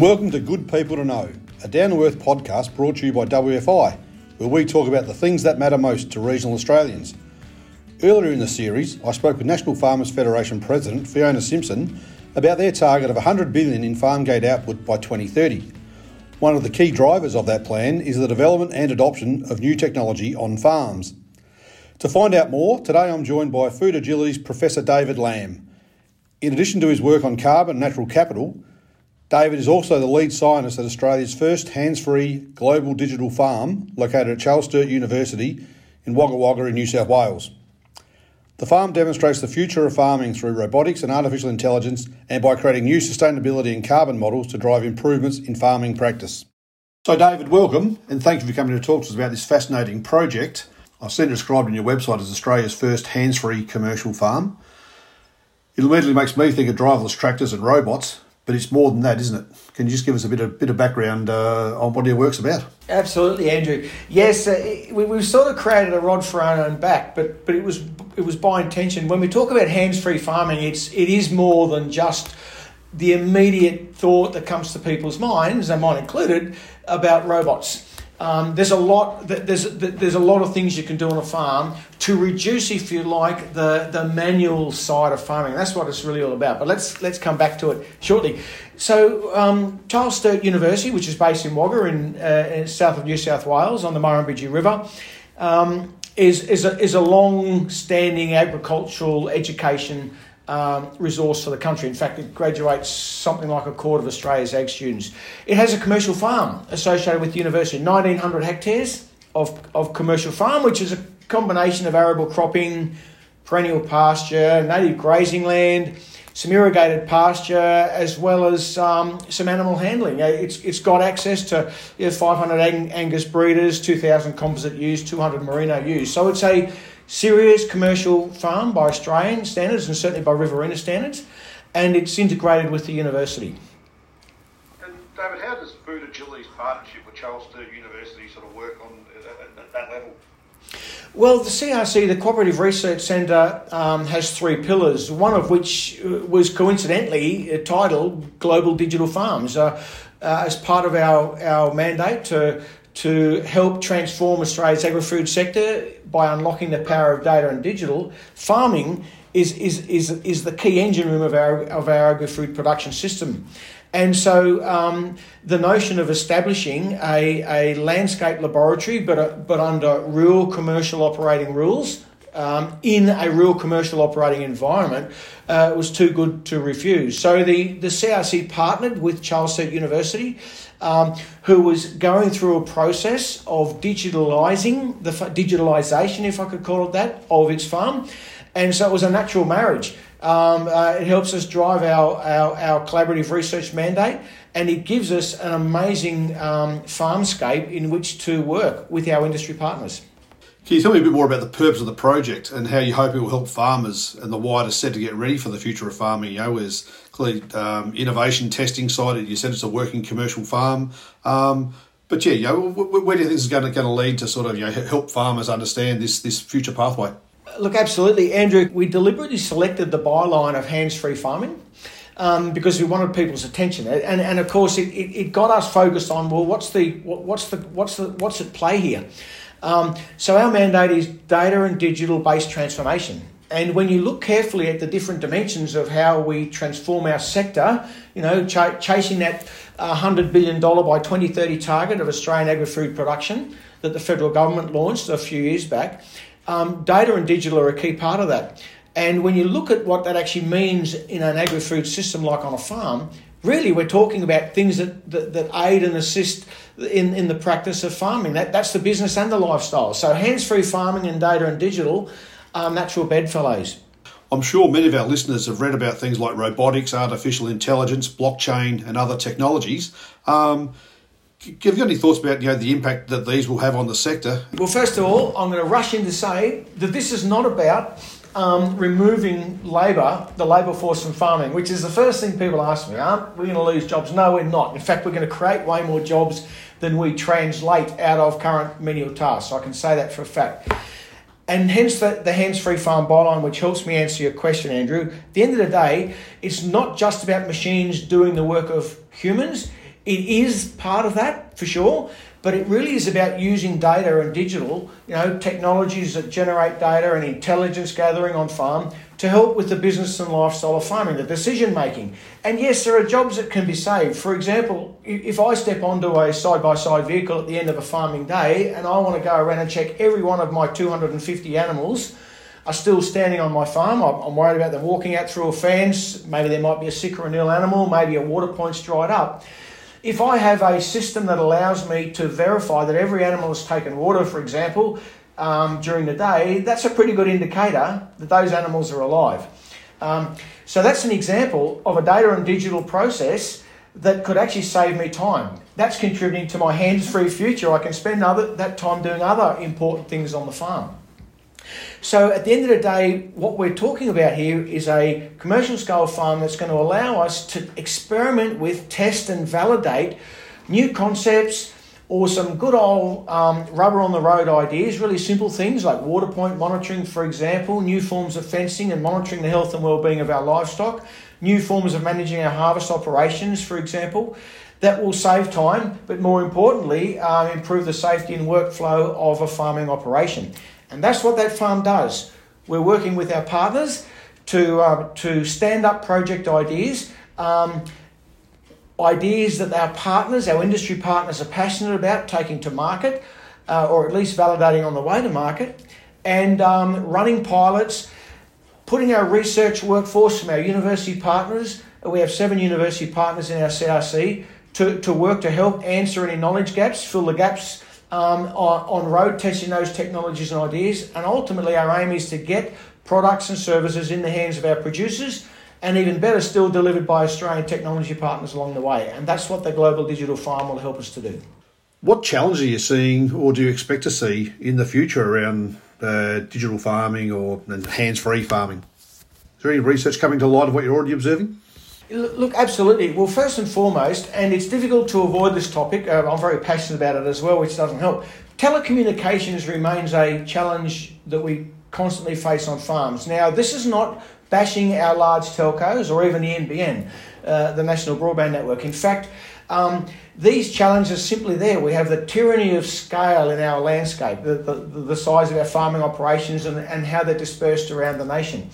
welcome to Good People to Know, a down to earth podcast brought to you by WFI, where we talk about the things that matter most to regional Australians. Earlier in the series, I spoke with National Farmers Federation President Fiona Simson about their target of 100 billion in farm gate output by 2030. One of the key drivers of that plan is the development and adoption of new technology on farms. To find out more, today I'm joined by Food Agility's Professor David Lamb. In addition to his work on carbon natural capital, David is also the lead scientist at Australia's first hands free global digital farm located at Charles Sturt University in Wagga Wagga in New South Wales. The farm demonstrates the future of farming through robotics and artificial intelligence and by creating new sustainability and carbon models to drive improvements in farming practice. So, David, welcome and thank you for coming to talk to us about this fascinating project. I've seen it described on your website as Australia's first hands free commercial farm. It immediately makes me think of driverless tractors and robots, but it's more than that, isn't it? Can you just give us a bit of bit of background uh, on what your work's about? Absolutely, Andrew. Yes, uh, we, we've sort of created a rod for our own back, but but it was it was by intention. When we talk about hands-free farming, it's it is more than just the immediate thought that comes to people's minds, and mine included, about robots. Um, there's a lot. There's there's a lot of things you can do on a farm to reduce, if you like, the, the manual side of farming. That's what it's really all about. But let's let's come back to it shortly. So, um, Charles Sturt University, which is based in Wagga in, uh, in south of New South Wales on the Murrumbidgee River, um, is is a, is a long-standing agricultural education um, resource for the country. In fact, it graduates something like a quarter of Australia's ag students. It has a commercial farm associated with the university, 1,900 hectares of, of commercial farm, which is a combination of arable cropping, perennial pasture, native grazing land, some irrigated pasture, as well as um, some animal handling. It's, it's got access to you know, 500 Angus breeders, 2,000 composite ewes, 200 merino ewes. So it's a serious commercial farm by Australian standards and certainly by Riverina standards, and it's integrated with the university. And David, how does Food Agility's partnership with Charles Sturt University sort of work on at, at that level? Well, the CRC, the Cooperative Research Centre, um, has three pillars, one of which uh, was coincidentally titled Global Digital Farms. Uh, uh, as part of our, our mandate to to help transform Australia's agri-food sector by unlocking the power of data and digital, farming is, is, is, is the key engine room of our, of our agri-food production system. And so um, the notion of establishing a, a landscape laboratory, but, a, but under real commercial operating rules, um, in a real commercial operating environment uh, was too good to refuse. So the, the CRC partnered with Charles Sturt University um, who was going through a process of digitalising, the digitalisation, if I could call it that, of its farm. And so it was a natural marriage. Um, uh, it helps us drive our, our, our, collaborative research mandate and it gives us an amazing um, farmscape in which to work with our industry partners. Can you tell me a bit more about the purpose of the project and how you hope it will help farmers and the wider set to get ready for the future of farming? You know, there's clearly um, innovation testing side. You said it's a working commercial farm. Um, but yeah, you know, where do you think this is going to, going to lead to sort of you know, help farmers understand this, this future pathway? Look, absolutely, Andrew. We deliberately selected the byline of hands-free farming. Um, because we wanted people's attention, and and of course it, it, it, got us focused on well, what's the what's the what's the what's at play here? Um, so our mandate is data and digital based transformation. And when you look carefully at the different dimensions of how we transform our sector, you know, ch- chasing that $100 billion by 2030 target of Australian agri-food production that the federal government launched a few years back, um, data and digital are a key part of that. And when you look at what that actually means in an agri-food system like on a farm, really we're talking about things that, that, that, aid and assist in, in the practice of farming. That, that's the business and the lifestyle. So hands-free farming and data and digital are natural bedfellows. I'm sure many of our listeners have read about things like robotics, artificial intelligence, blockchain, and other technologies. Um, have you got any thoughts about you know the impact that these will have on the sector? Well, first of all, I'm going to rush in to say that this is not about um, removing labour, the labour force from farming, which is the first thing people ask me, aren't we going to lose jobs? No, we're not. In fact, we're going to create way more jobs than we translate out of current menial tasks. So I can say that for a fact. And hence the, the hands free farm byline, which helps me answer your question, Andrew. At the end of the day, it's not just about machines doing the work of humans, it is part of that for sure, but it really is about using data and digital, you know, technologies that generate data and intelligence gathering on farm to help with the business and lifestyle of farming, the decision making. And yes, there are jobs that can be saved. For example, if I step onto a side by side vehicle at the end of a farming day and I want to go around and check every one of my 250 animals are still standing on my farm, I'm worried about them walking out through a fence, maybe there might be a sick or an ill animal, maybe a water point's dried up. If I have a system that allows me to verify that every animal has taken water, for example, um, during the day, that's a pretty good indicator that those animals are alive. Um, so that's an example of a data and digital process that could actually save me time. That's contributing to my hands-free future. I can spend other, that time doing other important things on the farm. So at the end of the day, what we're talking about here is a commercial scale farm that's going to allow us to experiment with, test and validate new concepts or some good old um, rubber on the road ideas, really simple things like water point monitoring, for example, new forms of fencing and monitoring the health and well-being of our livestock, new forms of managing our harvest operations, for example. That will save time, but more importantly, uh, improve the safety and workflow of a farming operation. And that's what that farm does. We're working with our partners to, uh, to stand up project ideas, um, ideas that our partners, our industry partners, are passionate about taking to market, uh, or at least validating on the way to market, and um, running pilots, putting our research workforce from our university partners. We have seven university partners in our CRC to, to work to help answer any knowledge gaps, fill the gaps um, on, road testing those technologies and ideas. And ultimately, our aim is to get products and services in the hands of our producers and even better still delivered by Australian technology partners along the way. And that's what the Global Digital Farm will help us to do. What challenges are you seeing or do you expect to see in the future around uh, digital farming or hands free farming? Is there any research coming to light of what you're already observing? Look, absolutely. Well, first and foremost, and it's difficult to avoid this topic, uh, I'm very passionate about it as well, which doesn't help. Telecommunications remains a challenge that we constantly face on farms. Now, this is not bashing our large telcos or even the NBN, uh, the National Broadband Network. In fact, um, these challenges are simply there. We have the tyranny of scale in our landscape, the, the, the size of our farming operations and, and how they're dispersed around the nation.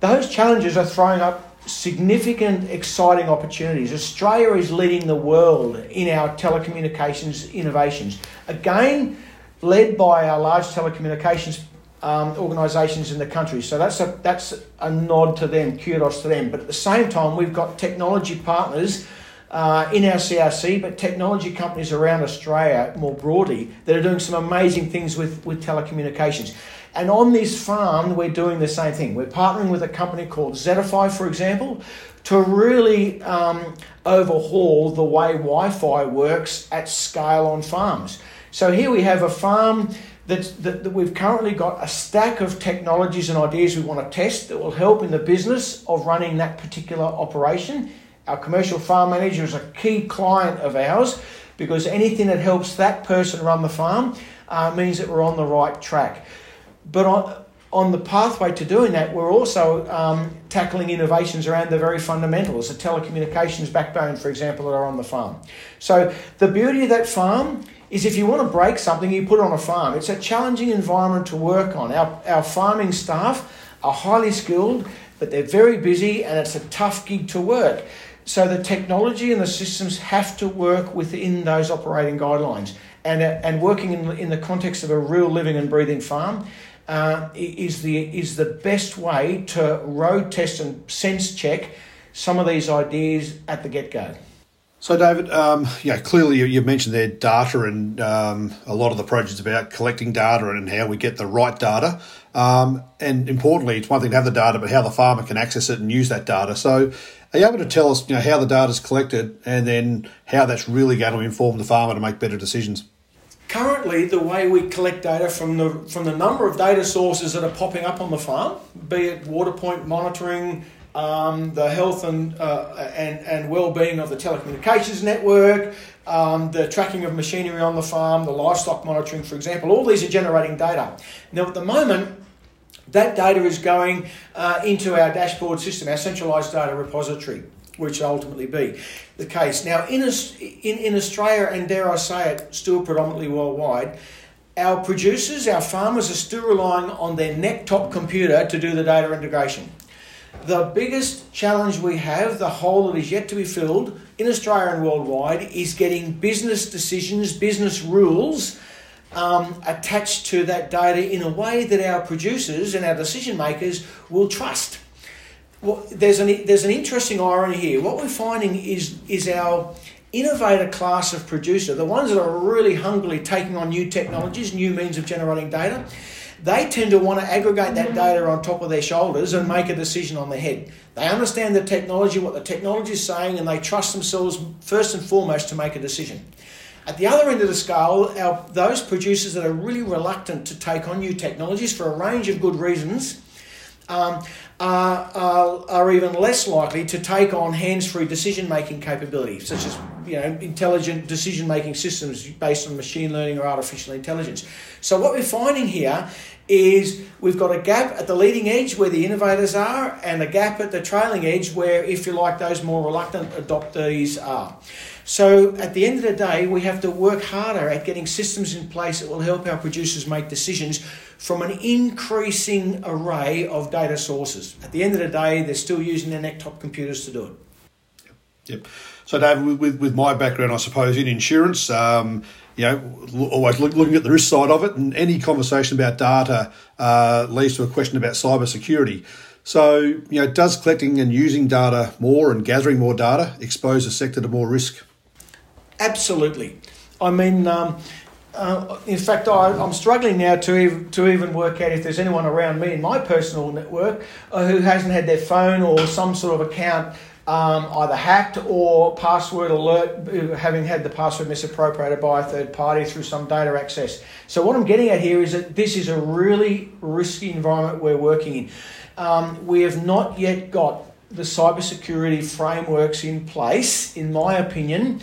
Those challenges are throwing up significant, exciting opportunities. Australia is leading the world in our telecommunications innovations. Again, led by our large telecommunications um, organisations in the country. So that's a, that's a nod to them, kudos to them. But at the same time, we've got technology partners uh, in our CRC, but technology companies around Australia more broadly that are doing some amazing things with, with telecommunications. And on this farm, we're doing the same thing. We're partnering with a company called Zetifi, for example, to really um, overhaul the way Wi Fi works at scale on farms. So here we have a farm that, that, we've currently got a stack of technologies and ideas we want to test that will help in the business of running that particular operation. Our commercial farm manager is a key client of ours because anything that helps that person run the farm uh, means that we're on the right track. But on, on the pathway to doing that, we're also um, tackling innovations around the very fundamentals, the telecommunications backbone, for example, that are on the farm. So the beauty of that farm is if you want to break something, you put it on a farm. It's a challenging environment to work on. Our, our farming staff are highly skilled, but they're very busy and it's a tough gig to work. So the technology and the systems have to work within those operating guidelines. And, uh, and working in, in the context of a real living and breathing farm, uh, is the is the best way to road test and sense check some of these ideas at the get go. So, David, um, yeah, clearly you, mentioned there data, and um, a lot of the project's about collecting data and how we get the right data. Um, and importantly, it's one thing to have the data, but how the farmer can access it and use that data. So, are you able to tell us, you know, how the data is collected, and then how that's really going to inform the farmer to make better decisions? Currently, the way we collect data from the from the number of data sources that are popping up on the farm, be it water point monitoring, um, the health and, uh, and, and well-being of the telecommunications network, um, the tracking of machinery on the farm, the livestock monitoring, for example, all these are generating data. Now, at the moment, that data is going uh, into our dashboard system, our centralised data repository. Which ultimately be the case. Now, in, in, in Australia, and dare I say it, still predominantly worldwide, our producers, our farmers are still relying on their neck top computer to do the data integration. The biggest challenge we have, the hole that is yet to be filled in Australia and worldwide, is getting business decisions, business rules um, attached to that data in a way that our producers and our decision makers will trust. Well, there's an there's an interesting irony here. What we're finding is is our innovator class of producer, the ones that are really hungrily taking on new technologies, new means of generating data, they tend to want to aggregate that data on top of their shoulders and make a decision on their head. They understand the technology, what the technology is saying, and they trust themselves first and foremost to make a decision. At the other end of the scale, our, those producers that are really reluctant to take on new technologies for a range of good reasons um, are, are, are, even less likely to take on hands-free decision-making capabilities, such as you know intelligent decision-making systems based on machine learning or artificial intelligence. So what we're finding here is we've got a gap at the leading edge where the innovators are, and a gap at the trailing edge where, if you like, those more reluctant adoptees are. So at the end of the day, we have to work harder at getting systems in place that will help our producers make decisions from an increasing array of data sources. At the end of the day, they're still using their neck top computers to do it. Yep. So, David, with, with my background, I suppose in insurance, um, you know, always look, looking at the risk side of it, and any conversation about data uh, leads to a question about cyber security. So, you know, does collecting and using data more and gathering more data expose the sector to more risk? Absolutely. I mean, um, uh, in fact, I, am struggling now to even, to even work out if there's anyone around me in my personal network uh, who hasn't had their phone or some sort of account um, either hacked or password alert, uh, having had the password misappropriated by a third party through some data access. So, what I'm getting at here is that this is a really risky environment we're working in. Um, we have not yet got the cybersecurity frameworks in place, in my opinion,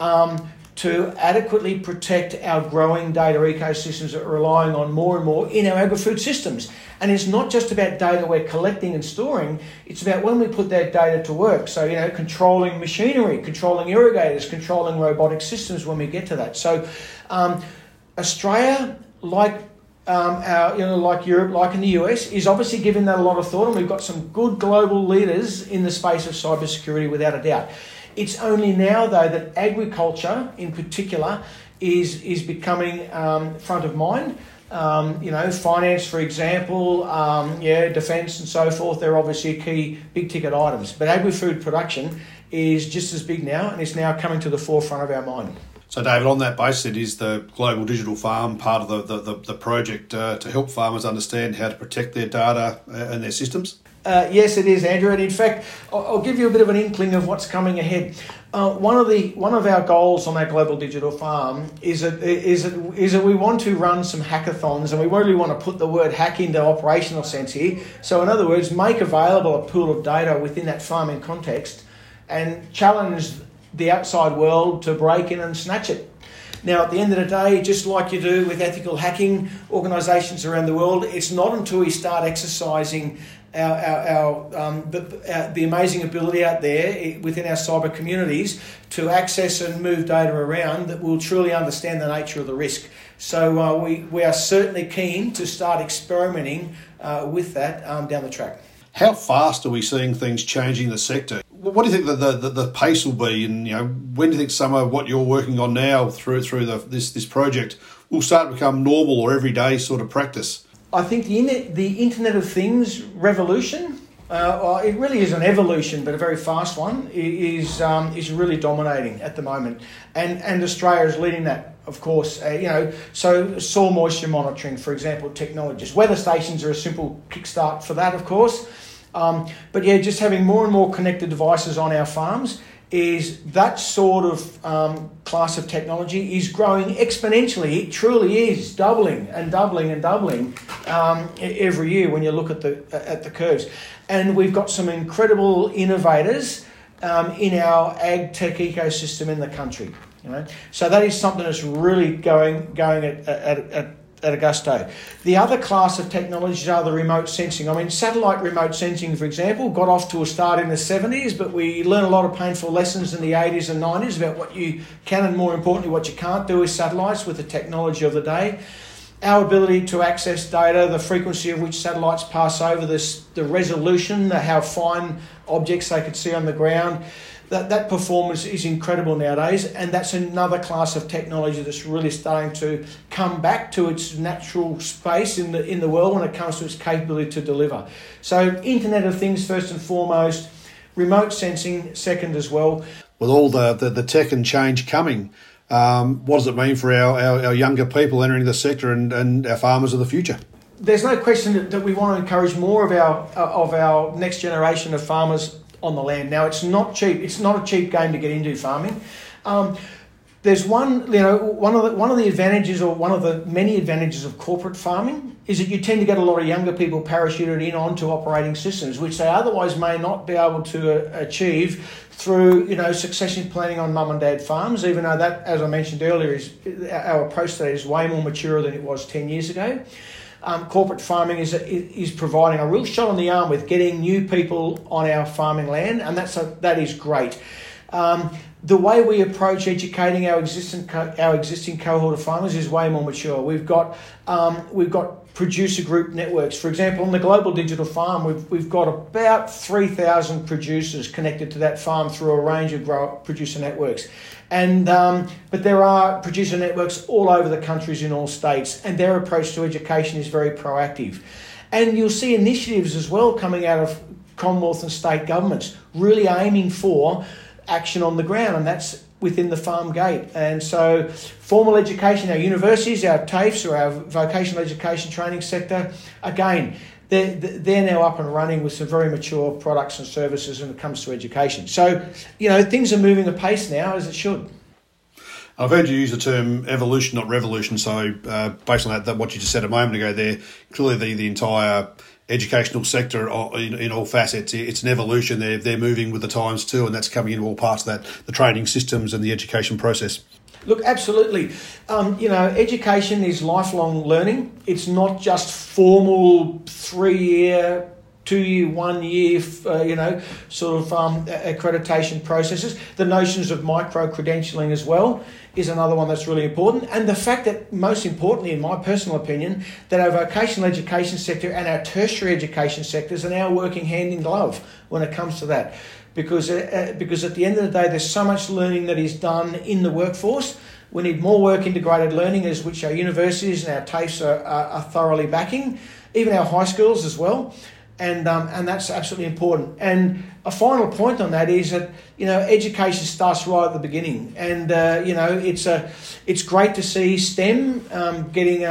um, to adequately protect our growing data ecosystems that are relying on more and more in our agri-food systems. And it's not just about data we're collecting and storing, it's about when we put that data to work. So, you know, controlling machinery, controlling irrigators, controlling robotic systems when we get to that. So, um, Australia, like um, our, you know, like Europe, like in the US, is obviously giving that a lot of thought, and we've got some good global leaders in the space of cybersecurity without a doubt. It's only now, though, that agriculture in particular is, is becoming um, front of mind. Um, you know, finance, for example, um, yeah, defence and so forth, they're obviously key big ticket items. But agri food production is just as big now and it's now coming to the forefront of our mind. So, David, on that basis, it is the Global Digital Farm part of the, the, the, the project uh, to help farmers understand how to protect their data uh, and their systems? Uh, yes, it is, Andrew. And in fact, I'll, I'll, give you a bit of an inkling of what's coming ahead. Uh, one of the one of our goals on our global digital farm is that, is that, is that we want to run some hackathons, and we really want to put the word hack into operational sense here. So, in other words, make available a pool of data within that farming context, and challenge the outside world to break in and snatch it. Now, at the end of the day, just like you do with ethical hacking organisations around the world, it's not until we start exercising our, our, our, um, the, our, the amazing ability out there within our cyber communities to access and move data around that we'll truly understand the nature of the risk. So uh, we, we are certainly keen to start experimenting uh, with that um, down the track. How fast are we seeing things changing the sector? What do you think the, the, the, pace will be, and you know when do you think some of what you're working on now through through the, this this project will start to become normal or everyday sort of practice? I think the, the Internet of Things revolution, uh, well, it really is an evolution, but a very fast one, is, um, is really dominating at the moment. And, and Australia is leading that, of course. Uh, you know, so soil moisture monitoring, for example, technologies. Weather stations are a simple kickstart for that, of course. Um, but yeah, just having more and more connected devices on our farms is that sort of um, class of technology is growing exponentially. It truly is doubling and doubling and doubling um, every year when you look at the at the curves. And we've got some incredible innovators um, in our ag tech ecosystem in the country. You know, so that is something that's really going going at, at, at at Augusto. The other class of technologies are the remote sensing. I mean, satellite remote sensing, for example, got off to a start in the 70s, but we learned a lot of painful lessons in the 80s and 90s about what you can and more importantly, what you can't do with satellites with the technology of the day. Our ability to access data, the frequency of which satellites pass over, this, the resolution, the, how fine objects they could see on the ground that, that performance is incredible nowadays, and that's another class of technology that's really starting to come back to its natural space in the in the world when it comes to its capability to deliver. So, Internet of Things first and foremost, remote sensing second as well. With all the, the, the tech and change coming, um, what does it mean for our, our, our, younger people entering the sector and, and our farmers of the future? There's no question that, that we want to encourage more of our uh, of our next generation of farmers on the land. Now, it's not cheap. It's not a cheap game to get into farming. Um, there's one, you know, one of the one of the advantages, or one of the many advantages of corporate farming, is that you tend to get a lot of younger people parachuted in onto operating systems, which they otherwise may not be able to uh, achieve through, you know, succession planning on mum and dad farms. Even though that, as I mentioned earlier, is our approach to that is way more mature than it was ten years ago um, corporate farming is, is providing a real shot on the arm with getting new people on our farming land, and that's a, that is great. Um, the way we approach educating our existing co- our existing cohort of farmers is way more mature. We've got um, we've got producer group networks. For example, on the Global Digital Farm, we've, we've got about 3,000 producers connected to that farm through a range of grower, producer networks. And, um, but there are producer networks all over the countries in all states, and their approach to education is very proactive. And you'll see initiatives as well coming out of Commonwealth and state governments really aiming for action on the ground, and that's within the farm gate. And so, formal education, our universities, our TAFEs, or our vocational education training sector, again, they're, they're now up and running with some very mature products and services when it comes to education. So, you know, things are moving apace now as it should. I've heard you use the term evolution, not revolution. So, uh, based on that, that, what you just said a moment ago, there clearly the, the entire educational sector in, in all facets, it's an evolution. They're they're moving with the times too, and that's coming into all parts of that the training systems and the education process. Look, absolutely. Um, you know, education is lifelong learning. It's not just formal three year, two year, one year, uh, you know, sort of um, accreditation processes. The notions of micro credentialing as well is another one that's really important. And the fact that, most importantly, in my personal opinion, that our vocational education sector and our tertiary education sectors are now working hand in glove when it comes to that because, uh, uh, because at the end of the day, there's so much learning that is done in the workforce. We need more work integrated learning, as which our universities and our TAFEs are, are, are thoroughly backing, even our high schools as well. And, um, and that's absolutely important. And a final point on that is that you know education starts right at the beginning, and uh, you know it's a it's great to see STEM um, getting a,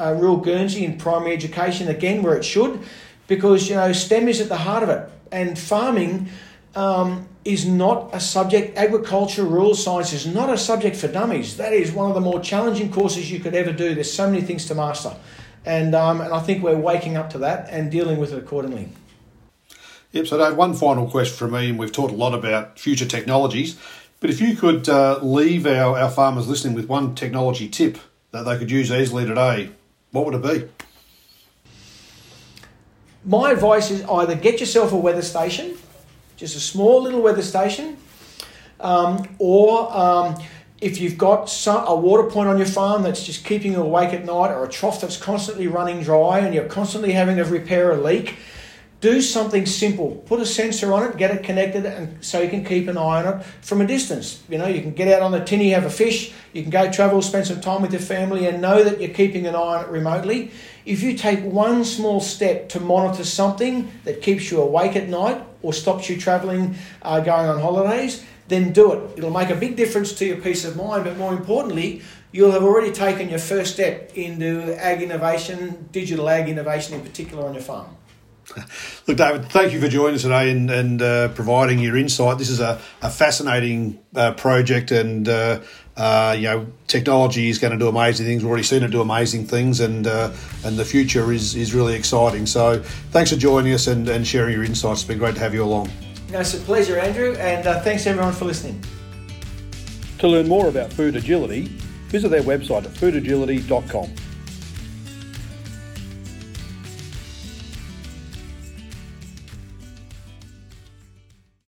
a, a real Guernsey in primary education again where it should, because you know STEM is at the heart of it, and farming um, is not a subject, agriculture, rural science is not a subject for dummies. That is one of the more challenging courses you could ever do. There's so many things to master. And, um, and I think we're waking up to that and dealing with it accordingly. Yep, so Dave, one final question from me, and we've talked a lot about future technologies. But if you could uh, leave our, our farmers listening with one technology tip that they could use easily today, what would it be? My advice is either get yourself a weather station just a small little weather station, um, or um, if you've got some, a water point on your farm that's just keeping you awake at night, or a trough that's constantly running dry and you're constantly having to repair a leak, do something simple. Put a sensor on it, get it connected, and so you can keep an eye on it from a distance. You know, you can get out on the tinny, have a fish, you can go travel, spend some time with your family, and know that you're keeping an eye on it remotely. If you take one small step to monitor something that keeps you awake at night, or stops you travelling, uh, going on holidays, then do it. It'll make a big difference to your peace of mind, but more importantly, you'll have already taken your first step into ag innovation, digital ag innovation in particular on your farm. Look, David, thank you for joining us today and, and uh, providing your insight. This is a, a fascinating uh, project, and uh, uh you know, technology is going to do amazing things. We've already seen it do amazing things, and uh, and the future is, is really exciting. So, thanks for joining us and, and sharing your insights. It's been great to have you along. No, it's a pleasure, Andrew, and uh, thanks everyone for listening. To learn more about food agility, visit their website at foodagility.com.